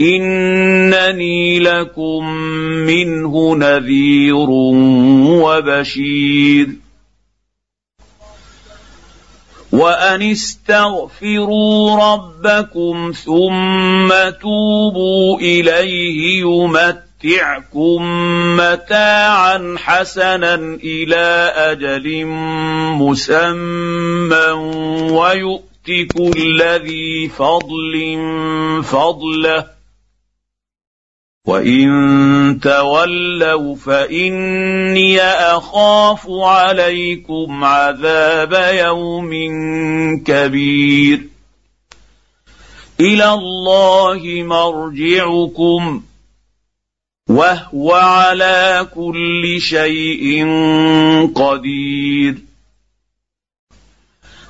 انني لكم منه نذير وبشير. وان استغفروا ربكم ثم توبوا اليه يمتعكم متاعا حسنا إلى أجل مسمى ويؤت كل ذي فضل فضله وان تولوا فاني اخاف عليكم عذاب يوم كبير إلى الله مرجعكم وهو على كل شيء قدير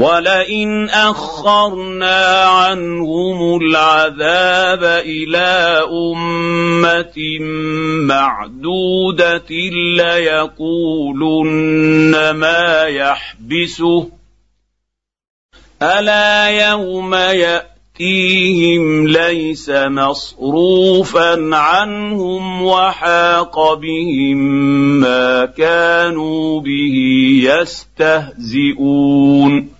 ولئن أخرنا عنهم العذاب إلى أمة معدودة ليقولن ما يحبسه. ألا يوم يأتيهم ليس مصروفا عنهم وحاق بهم ما كانوا به يستهزئون.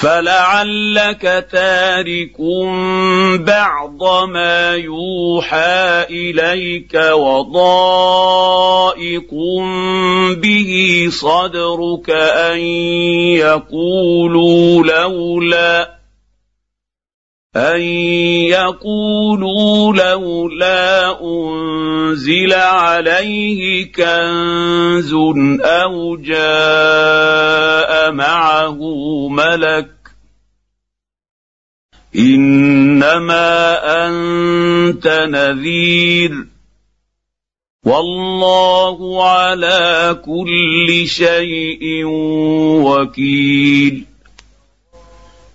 فلعلك تارك بعض ما يوحى اليك وضائق به صدرك ان يقولوا لولا ان يقولوا لولا انزل عليه كنز أو جاء معه ملك انما انت نذير والله على كل شيء وكيل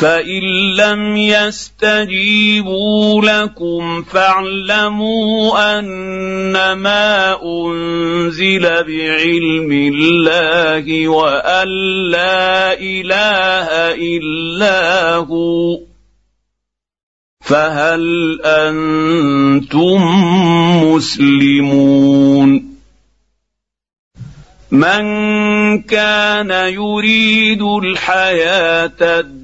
فان لم يستجيبوا لكم فاعلموا انما انزل بعلم الله وان لا اله الا هو فهل أنتم مسلمون من كان يريد الحياة الدنيا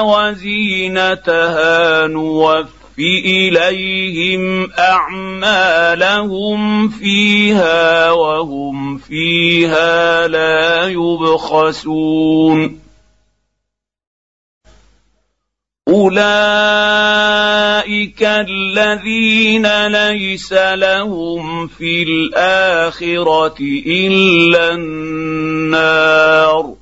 وزينتها نوف إليهم أعمالهم فيها وهم فيها لا يبخسون. أولئك الذين ليس لهم في الآخرة إلا النار.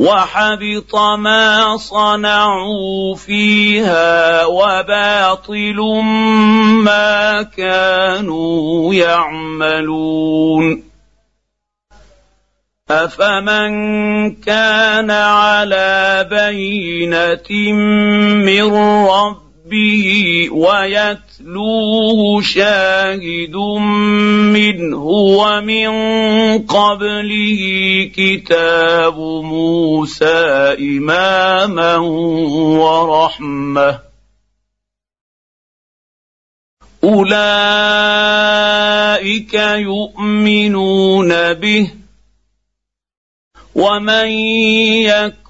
وحبط ما صنعوا فيها وباطل ما كانوا يعملون. افمن كان على بينه من ربه ويتلوه شاهد منه ومن قبله كتاب موسى إماما ورحمة. أولئك يؤمنون به ومن يكفر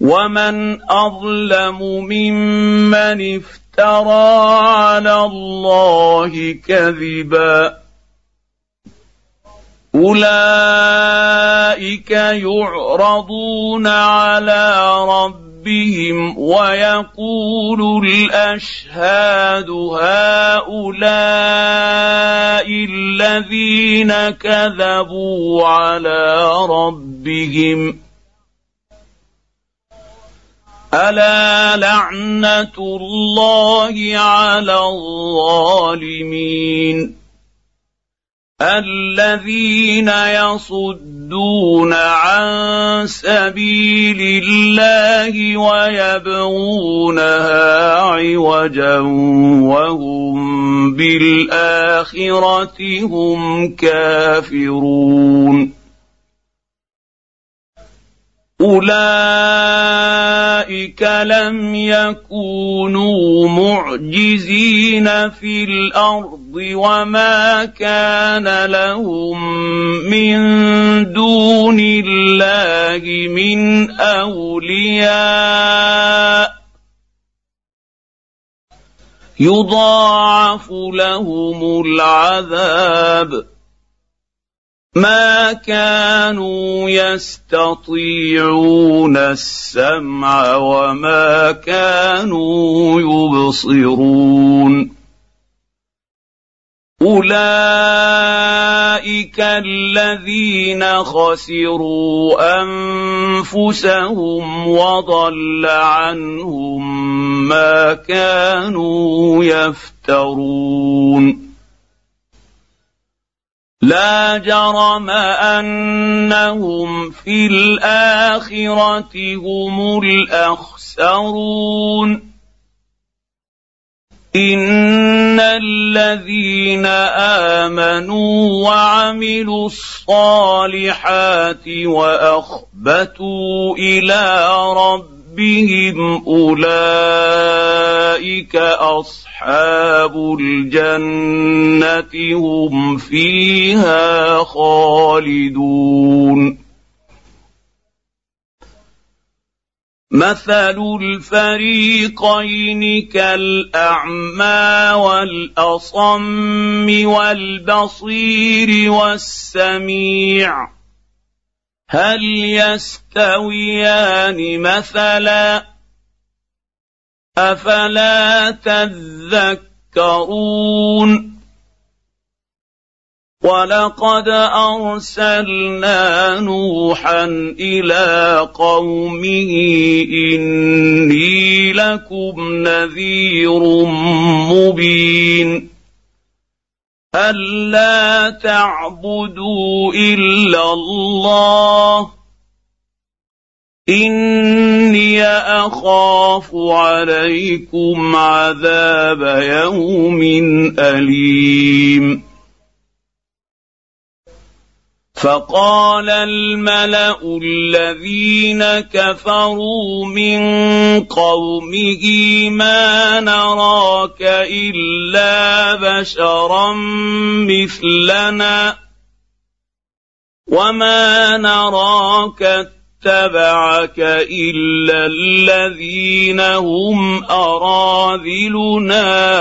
ومن اظلم ممن افترى على الله كذبا اولئك يعرضون على ربهم ويقول الاشهاد هؤلاء الذين كذبوا على ربهم ألا لعنة الله على الظالمين الذين يصدون عن سبيل الله ويبغونها عوجا وهم بالآخرة هم كافرون أولئك لم يكونوا معجزين في الأرض وما كان لهم من دون الله من أولياء. يضاعف لهم العذاب. ما كانوا يستطيعون السمع وما كانوا يبصرون. أولئك الذين خسروا أنفسهم وضل عنهم ما كانوا يفترون. لا جرم أنهم في الآخرة هم الأخسرون. إن الذين آمنوا وعملوا الصالحات وأخبتوا إلى ربهم أولئك أصحاب الجنة هم فيها خالدون. مثل الفريقين كالأعمى والأصم والبصير والسميع. هل يستويان مثلا؟ أفلا تذكرون؟ ولقد ارسلنا نوحا إلى قومه اني لكم نذير مبين الا تعبدوا إلا الله؟ إني أخاف عليكم عذاب يوم أليم. فقال الملأ الذين كفروا من قومه ما نراك إلا بشرا مثلنا وما نراك اتبعك إلا الذين هم أراذلنا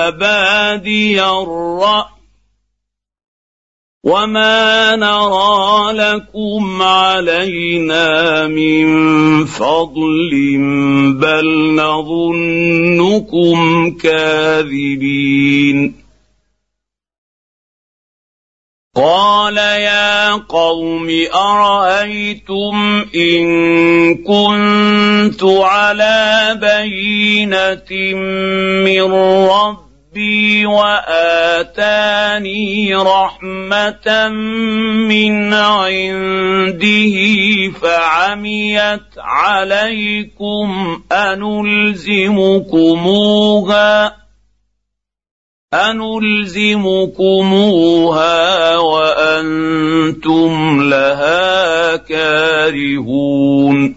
بادي الرأي. وما نرى لكم علينا من فضل بل نظنكم كاذبين قال يا قوم ارايتم ان كنت على بينه من رب ربي وآتاني رحمة من عنده فعميت عليكم أنلزمكموها أنلزمكموها وأنتم لها كارهون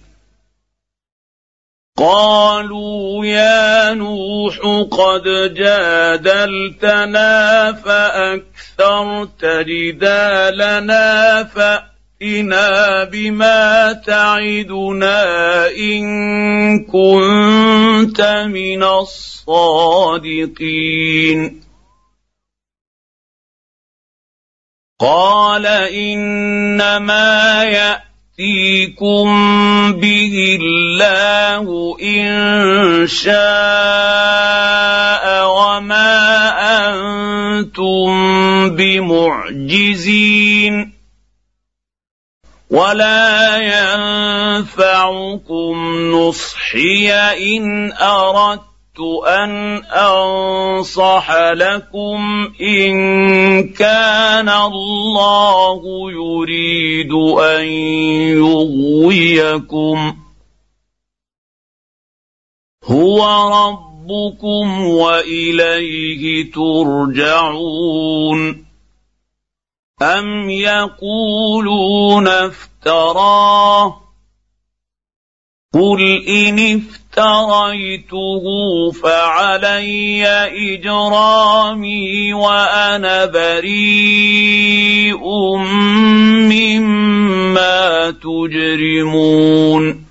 قالوا يا نوح قد جادلتنا فأكثرت جدالنا فأتنا بما تعدنا إن كنت من الصادقين. قال إنما يأتي ياتيكم به الله ان شاء وما أنتم بمعجزين ولا ينفعكم نصحي ان اردت أن أنصح لكم إن كان الله يريد أن يغويكم. هو ربكم وإليه ترجعون. أم يقولون افتراه؟ قل ان افتريته فعلي اجرامي وأنا بريء مما تجرمون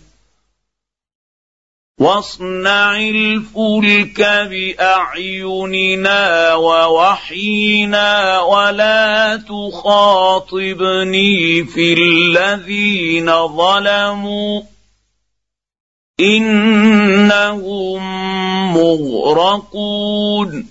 واصنع الفلك بأعيننا ووحينا ولا تخاطبني في الذين ظلموا إنهم مغرقون.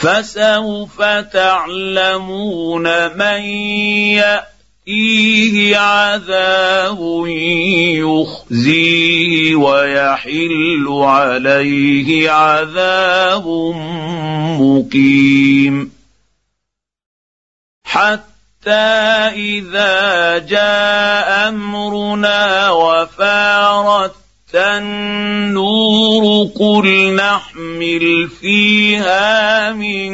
فسوف تعلمون من يأتيه عذاب يخزيه ويحل عليه عذاب مقيم. حتى إذا جاء أمرنا وفارت النور قل نحمل فيها من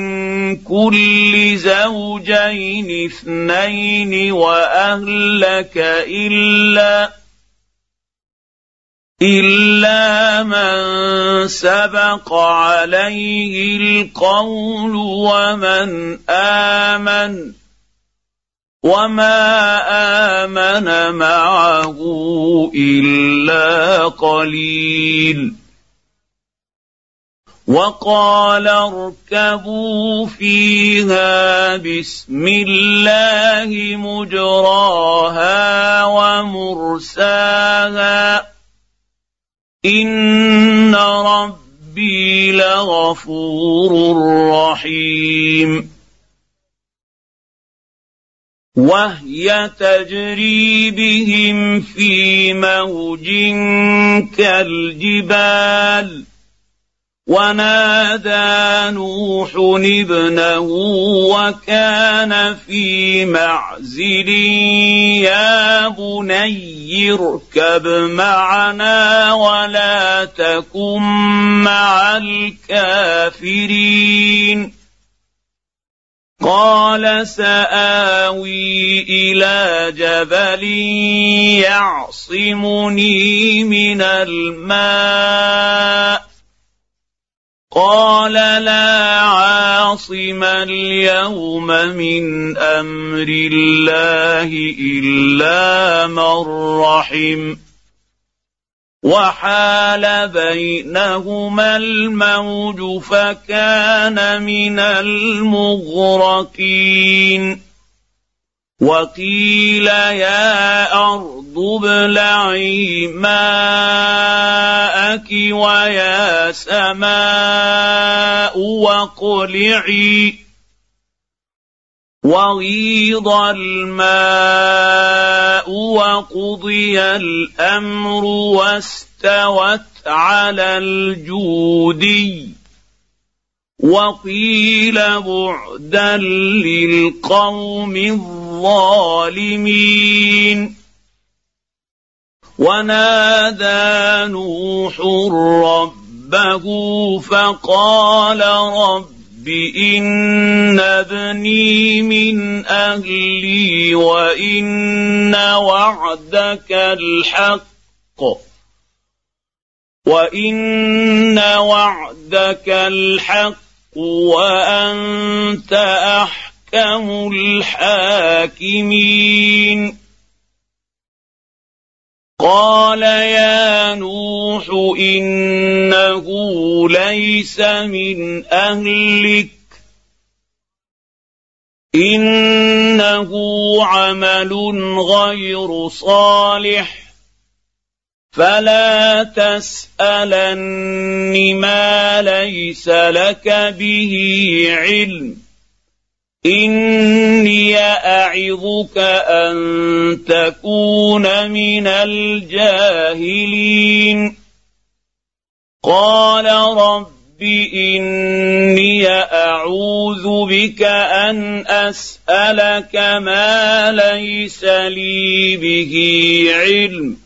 كل زوجين اثنين وأهلك إلا إلا من سبق عليه القول ومن آمن وما امن معه الا قليل وقال اركبوا فيها بسم الله مجراها ومرساها ان ربي لغفور رحيم وهي تجري بهم في موج كالجبال. ونادى نوح ابنه وكان في معزل يا بني اركب معنا ولا تكن مع الكافرين. قال سآوي إلى جبل يعصمني من الماء. قال لا عاصم اليوم من أمر الله إلا من رحم. وحال بينهما الموج فكان من المغرقين. وقيل يا أرض ابلعي ماءك ويا سماء واقلعي. وغيض الماء وقضي الأمر واستوت على الجودي وقيل بعدا للقوم الظالمين ونادى نوح ربه فقال رب ان ابني من أهلي وإن وعدك الحق. وإن وعدك الحق وأنت أحكم الحاكمين. قال يا نوح انه ليس من اهلك انه عمل غير صالح فلا تسالن ما ليس لك به علم إني أعظك أن تكون من الجاهلين. قال رب إني أعوذ بك أن أسألك ما ليس لي به علم.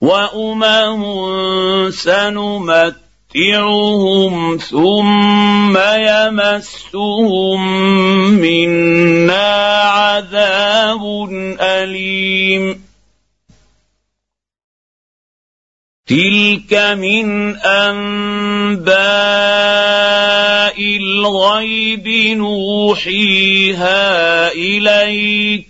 وامم سنمتعهم ثم يمسهم منا عذاب اليم تلك من انباء الغيب نوحيها اليك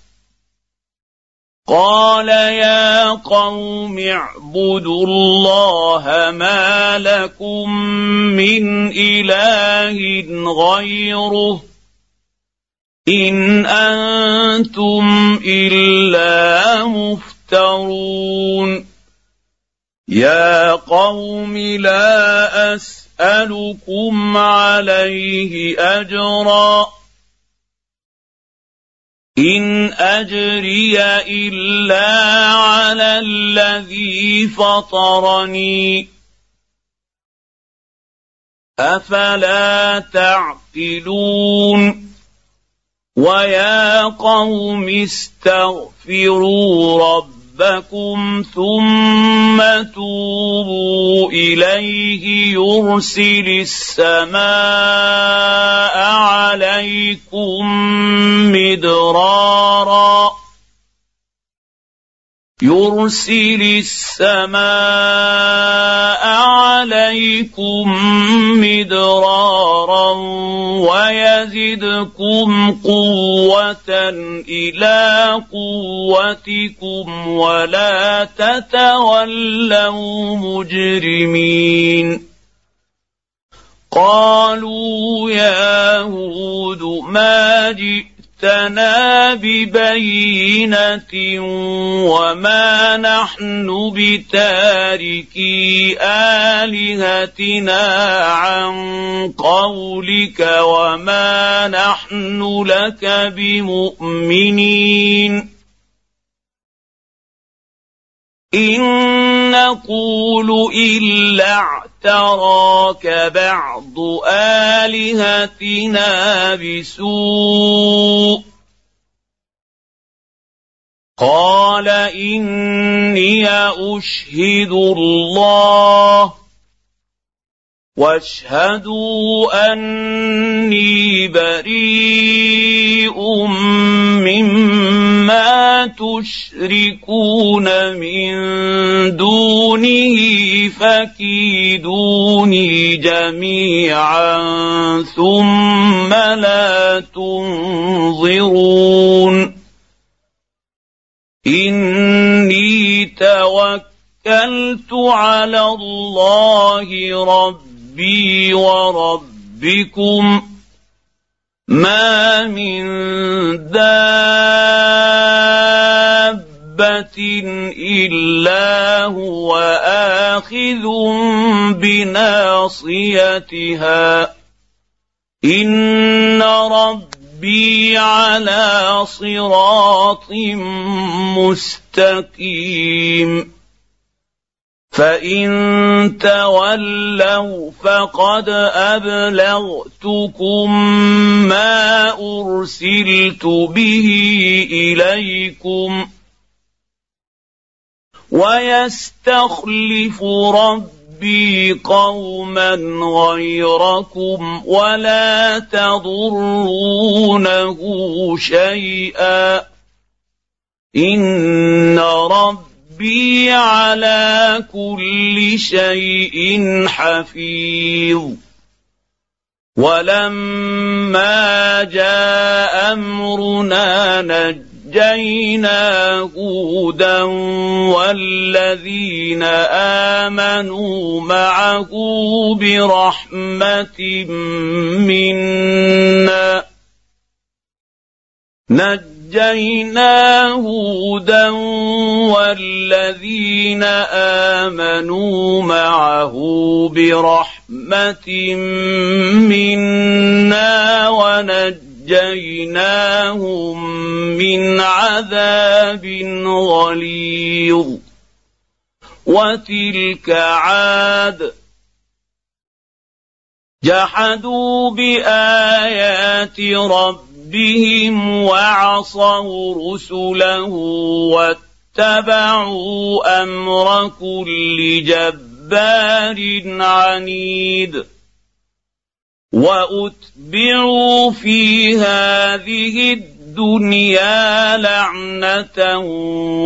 قال يا قوم اعبدوا الله ما لكم من إله غيره إن أنتم إلا مفترون. يا قوم لا أسألكم عليه أجرا. ان اجري الا على الذي فطرني افلا تعقلون ويا قوم استغفروا ربكم ربكم ثم توبوا اليه يرسل السماء عليكم مدرارا يرسل السماء عليكم مدرارا ويزدكم قوة إلى قوتكم ولا تتولوا مجرمين. قالوا يا هود ما جئت جئتنا ببينه وما نحن بتاركي الهتنا عن قولك وما نحن لك بمؤمنين إن نقول إلا تراك بعض آلهتنا بسوء. قال إني أشهد الله واشهدوا أني بريء مما تشركون من دونه فكيدوني جميعا ثم لا تنظرون إني توكلت على الله ربي ربي وربكم ما من دابة إلا هو آخذ بناصيتها. إن ربي على صراط مستقيم. فان تولوا فقد ابلغتكم ما ارسلت به اليكم ويستخلف ربي قوما غيركم ولا تضرونه شيئا ان ربي ربي على كل شيء حفيظ ولما جاء امرنا نجينا هودا والذين امنوا معه برحمه منا نج نجينا هودا والذين آمنوا معه برحمة منا ونجيناهم من عذاب غليظ. وتلك عاد. جحدوا بآيات ربهم ربهم وعصوا رسله واتبعوا أمر كل جبار عنيد واتبعوا في هذه الدنيا لعنه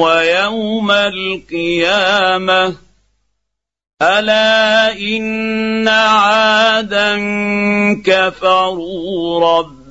ويوم القيامه الا ان عادا كفروا رب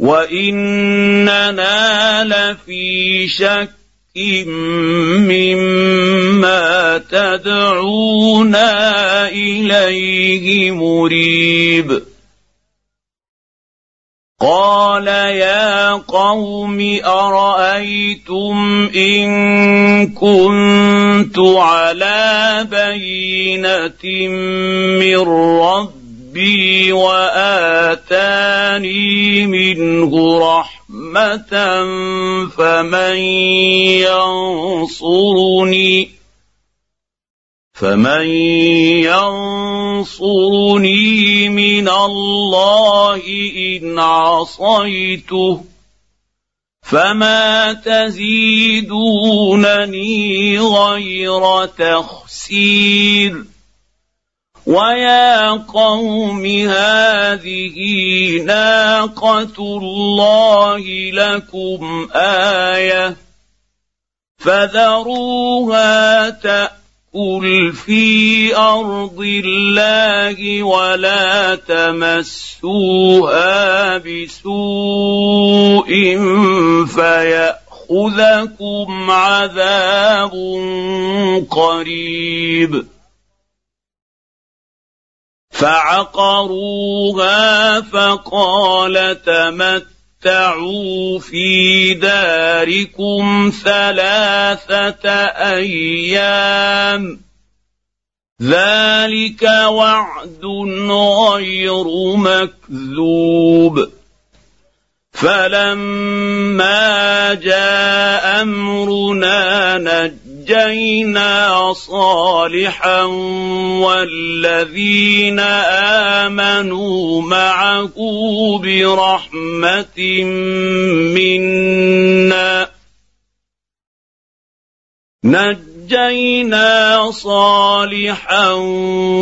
واننا لفي شك مما تدعونا اليه مريب قال يا قوم ارايتم ان كنت على بينه من ربي واتاني منه رحمه فمن ينصرني فمن ينصرني من الله ان عصيته فما تزيدونني غير تخسير ويا قوم هذه ناقه الله لكم إيه فذروها تأ قل في ارض الله ولا تمسوها بسوء فياخذكم عذاب قريب فعقروها فقال تمت تمتعوا في داركم ثلاثة أيام. ذلك وعد غير مكذوب. فلما جاء أمرنا نجينا صالحا والذين آمنوا معه برحمة منا. نجينا صالحا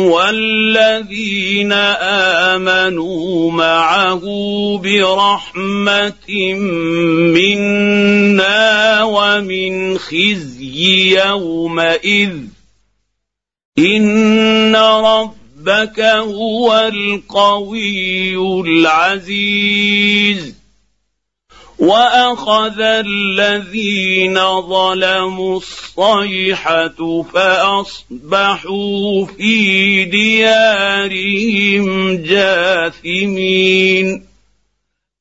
والذين آمنوا معه برحمة منا ومن خزي يومئذ. إن ربك هو القوي العزيز. واخذ الذين ظلموا الصيحه فاصبحوا في ديارهم جاثمين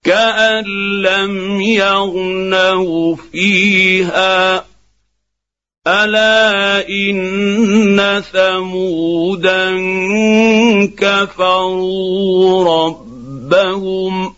كان لم يغنوا فيها الا ان ثمودا كفروا ربهم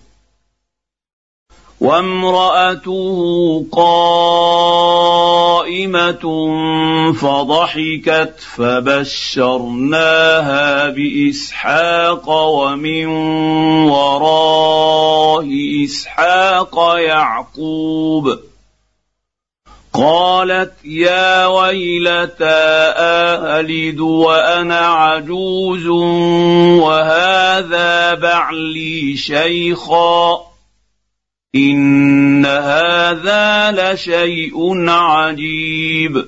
وامرأته قائمة فضحكت فبشرناها بإسحاق ومن وراء إسحاق يعقوب. قالت يا ويلتى الد وأنا عجوز وهذا بعلي شيخا. ان هذا لشيء عجيب.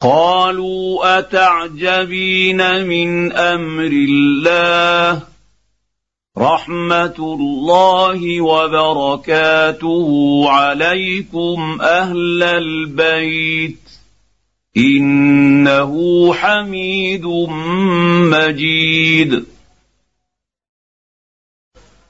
قالوا اتعجبين من أمر الله؟ رحمه الله وبركاته عليكم أهل البيت. انه حميد مجيد.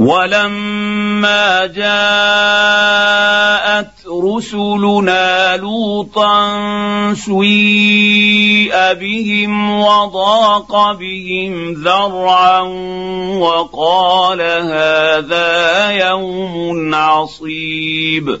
ولما جاءت رسلنا لوطا سيء بهم وضاق بهم ذرعا وقال هذا يوم عصيب.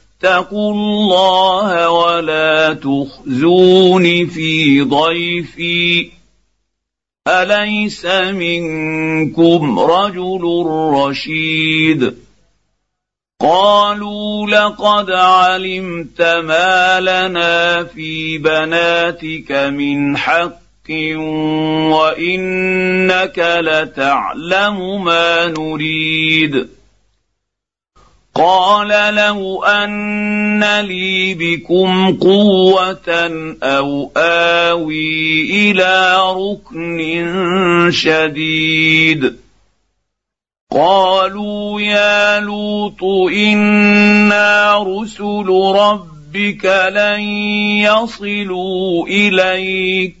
فاتقوا الله ولا تخزون في ضيفي. أليس منكم رجل رشيد؟ قالوا لقد علمت ما لنا في بناتك من حق وإنك لتعلم ما نريد. قال لو أن لي بكم قوة أو آوي إلى ركن شديد. قالوا يا لوط إنا رسل ربك لن يصلوا إليك.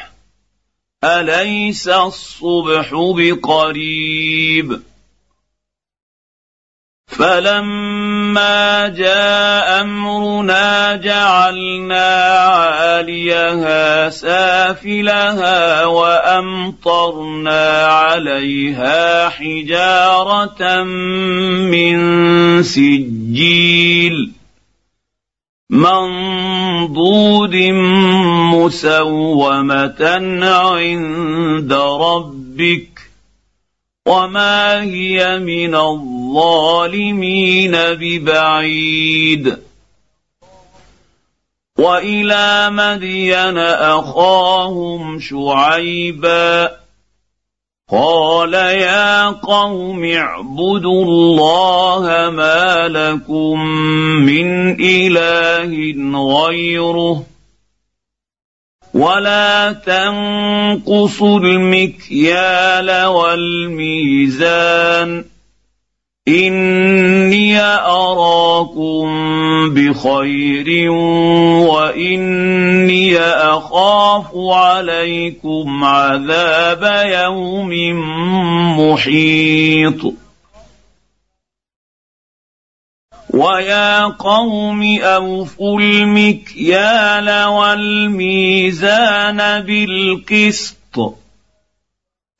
أليس الصبح بقريب؟ فلما جاء أمرنا جعلنا عاليها سافلها وأمطرنا عليها حجارة من سجيل منضود مسومة عند ربك وما هي من الظالمين ببعيد. وإلى مدين أخاهم شعيبا قال يا قوم اعبدوا الله ما لكم من إله غيره ولا تنقصوا المكيال والميزان اني اراكم بخير واني اخاف عليكم عذاب يوم محيط ويا قوم اوفوا المكيال والميزان بالقسط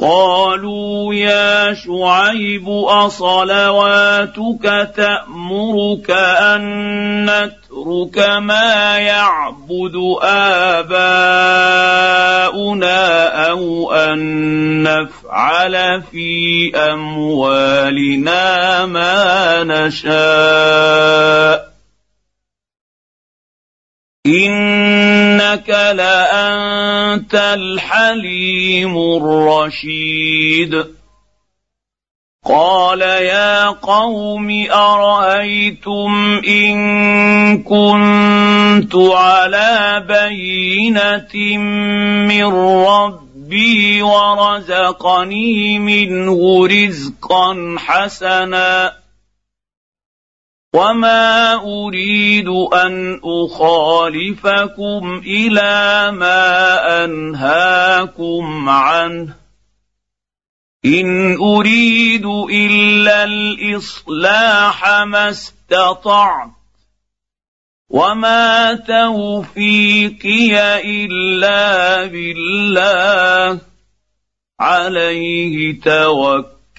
قالوا يا شعيب أصلواتك تأمرك أن نترك ما يعبد آباؤنا أو أن نفعل في أموالنا ما نشاء انك لانت الحليم الرشيد قال يا قوم ارايتم ان كنت على بينه من ربي ورزقني منه رزقا حسنا وما اريد ان اخالفكم إلى ما انهاكم عنه ان اريد الا الاصلاح ما استطعت وما توفيقي الا بالله عليه توكل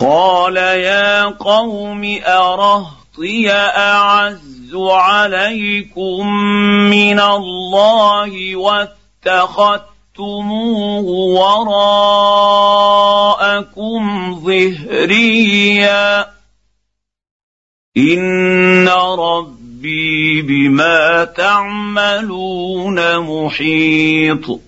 قال يا قوم أرهطي أعز عليكم من الله واتخذتموه وراءكم ظهريا. إن ربي بما تعملون محيط.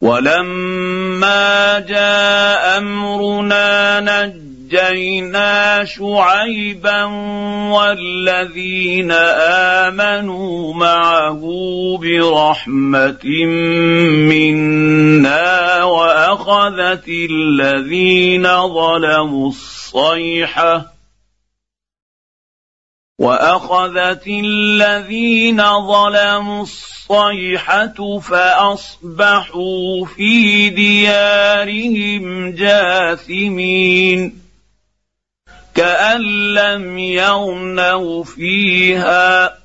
ولما جاء أمرنا نجينا شعيبا والذين آمنوا معه برحمة منا وأخذت الذين ظلموا الصيحه وأخذت الذين ظلموا الصيحه فأصبحوا في ديارهم جاثمين كأن لم يغنوا فيها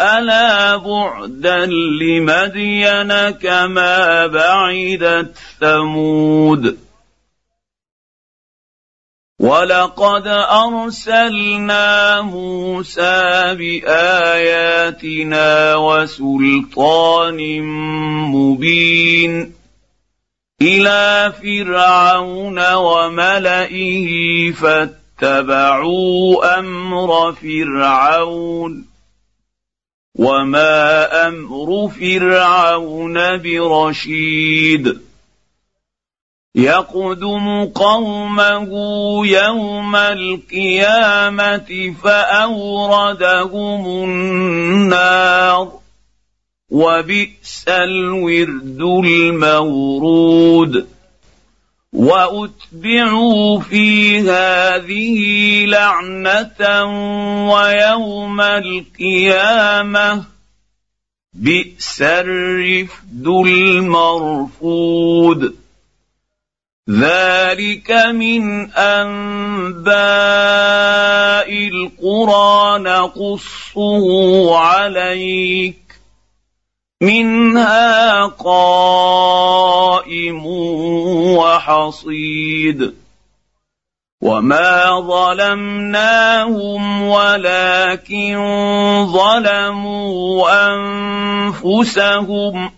ألا بعدا لمدين كما بعدت ثمود ولقد ارسلنا موسى باياتنا وسلطان مبين إلى فرعون وملئه فاتبعوا أمر فرعون وما أمر فرعون برشيد يقدم قومه يوم القيامة فأوردهم النار. وبئس الورد المورود. وأتبعوا في هذه لعنة ويوم القيامة. بئس الرفد المرفود. ذلك من انباء القرى نقصه عليك منها قائم وحصيد وما ظلمناهم ولكن ظلموا انفسهم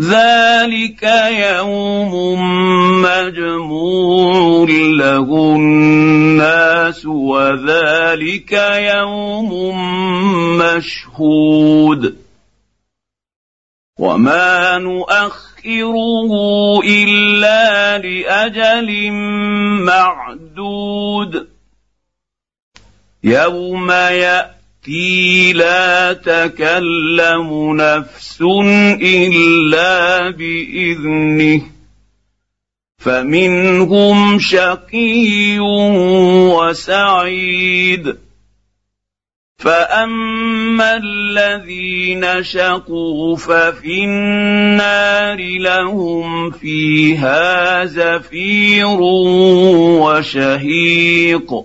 ذلك يوم مجموع له الناس وذلك يوم مشهود وما نؤخره الا لاجل معدود يوم ياتي لا تكلم نفس الا باذنه فمنهم شقي وسعيد فاما الذين شقوا ففي النار لهم فيها زفير وشهيق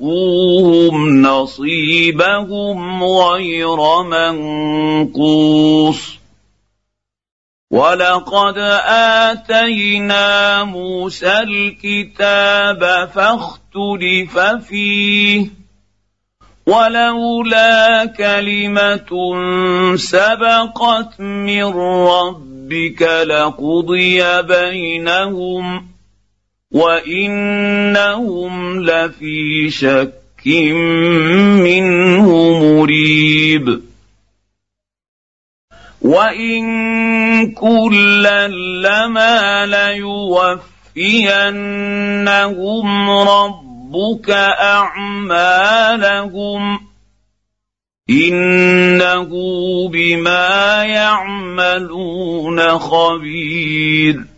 لموفوهم نصيبهم غير منقوص ولقد اتينا موسى الكتاب فاختلف فيه ولولا كلمه سبقت من ربك لقضي بينهم وانهم لفي شك منه مريب وان كلا لما ليوفينهم ربك اعمالهم انه بما يعملون خبير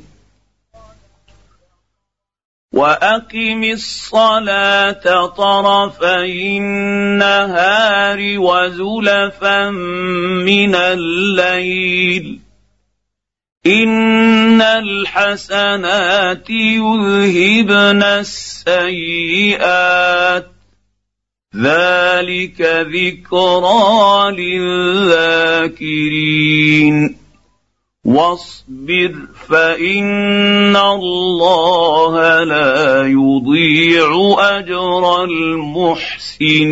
واقم الصلاه طرفي النهار وزلفا من الليل ان الحسنات يذهبن السيئات ذلك ذكرى للذاكرين واصبر فإن الله لا يضيع أجر المحسنين.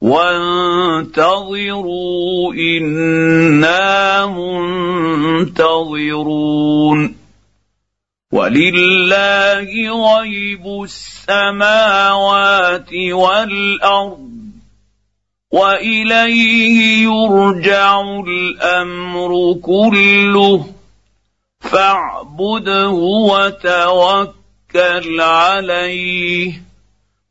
وانتظروا إنا منتظرون. ولله غيب السماوات والأرض وإليه يرجع الأمر كله. فاعبده وتوكل عليه.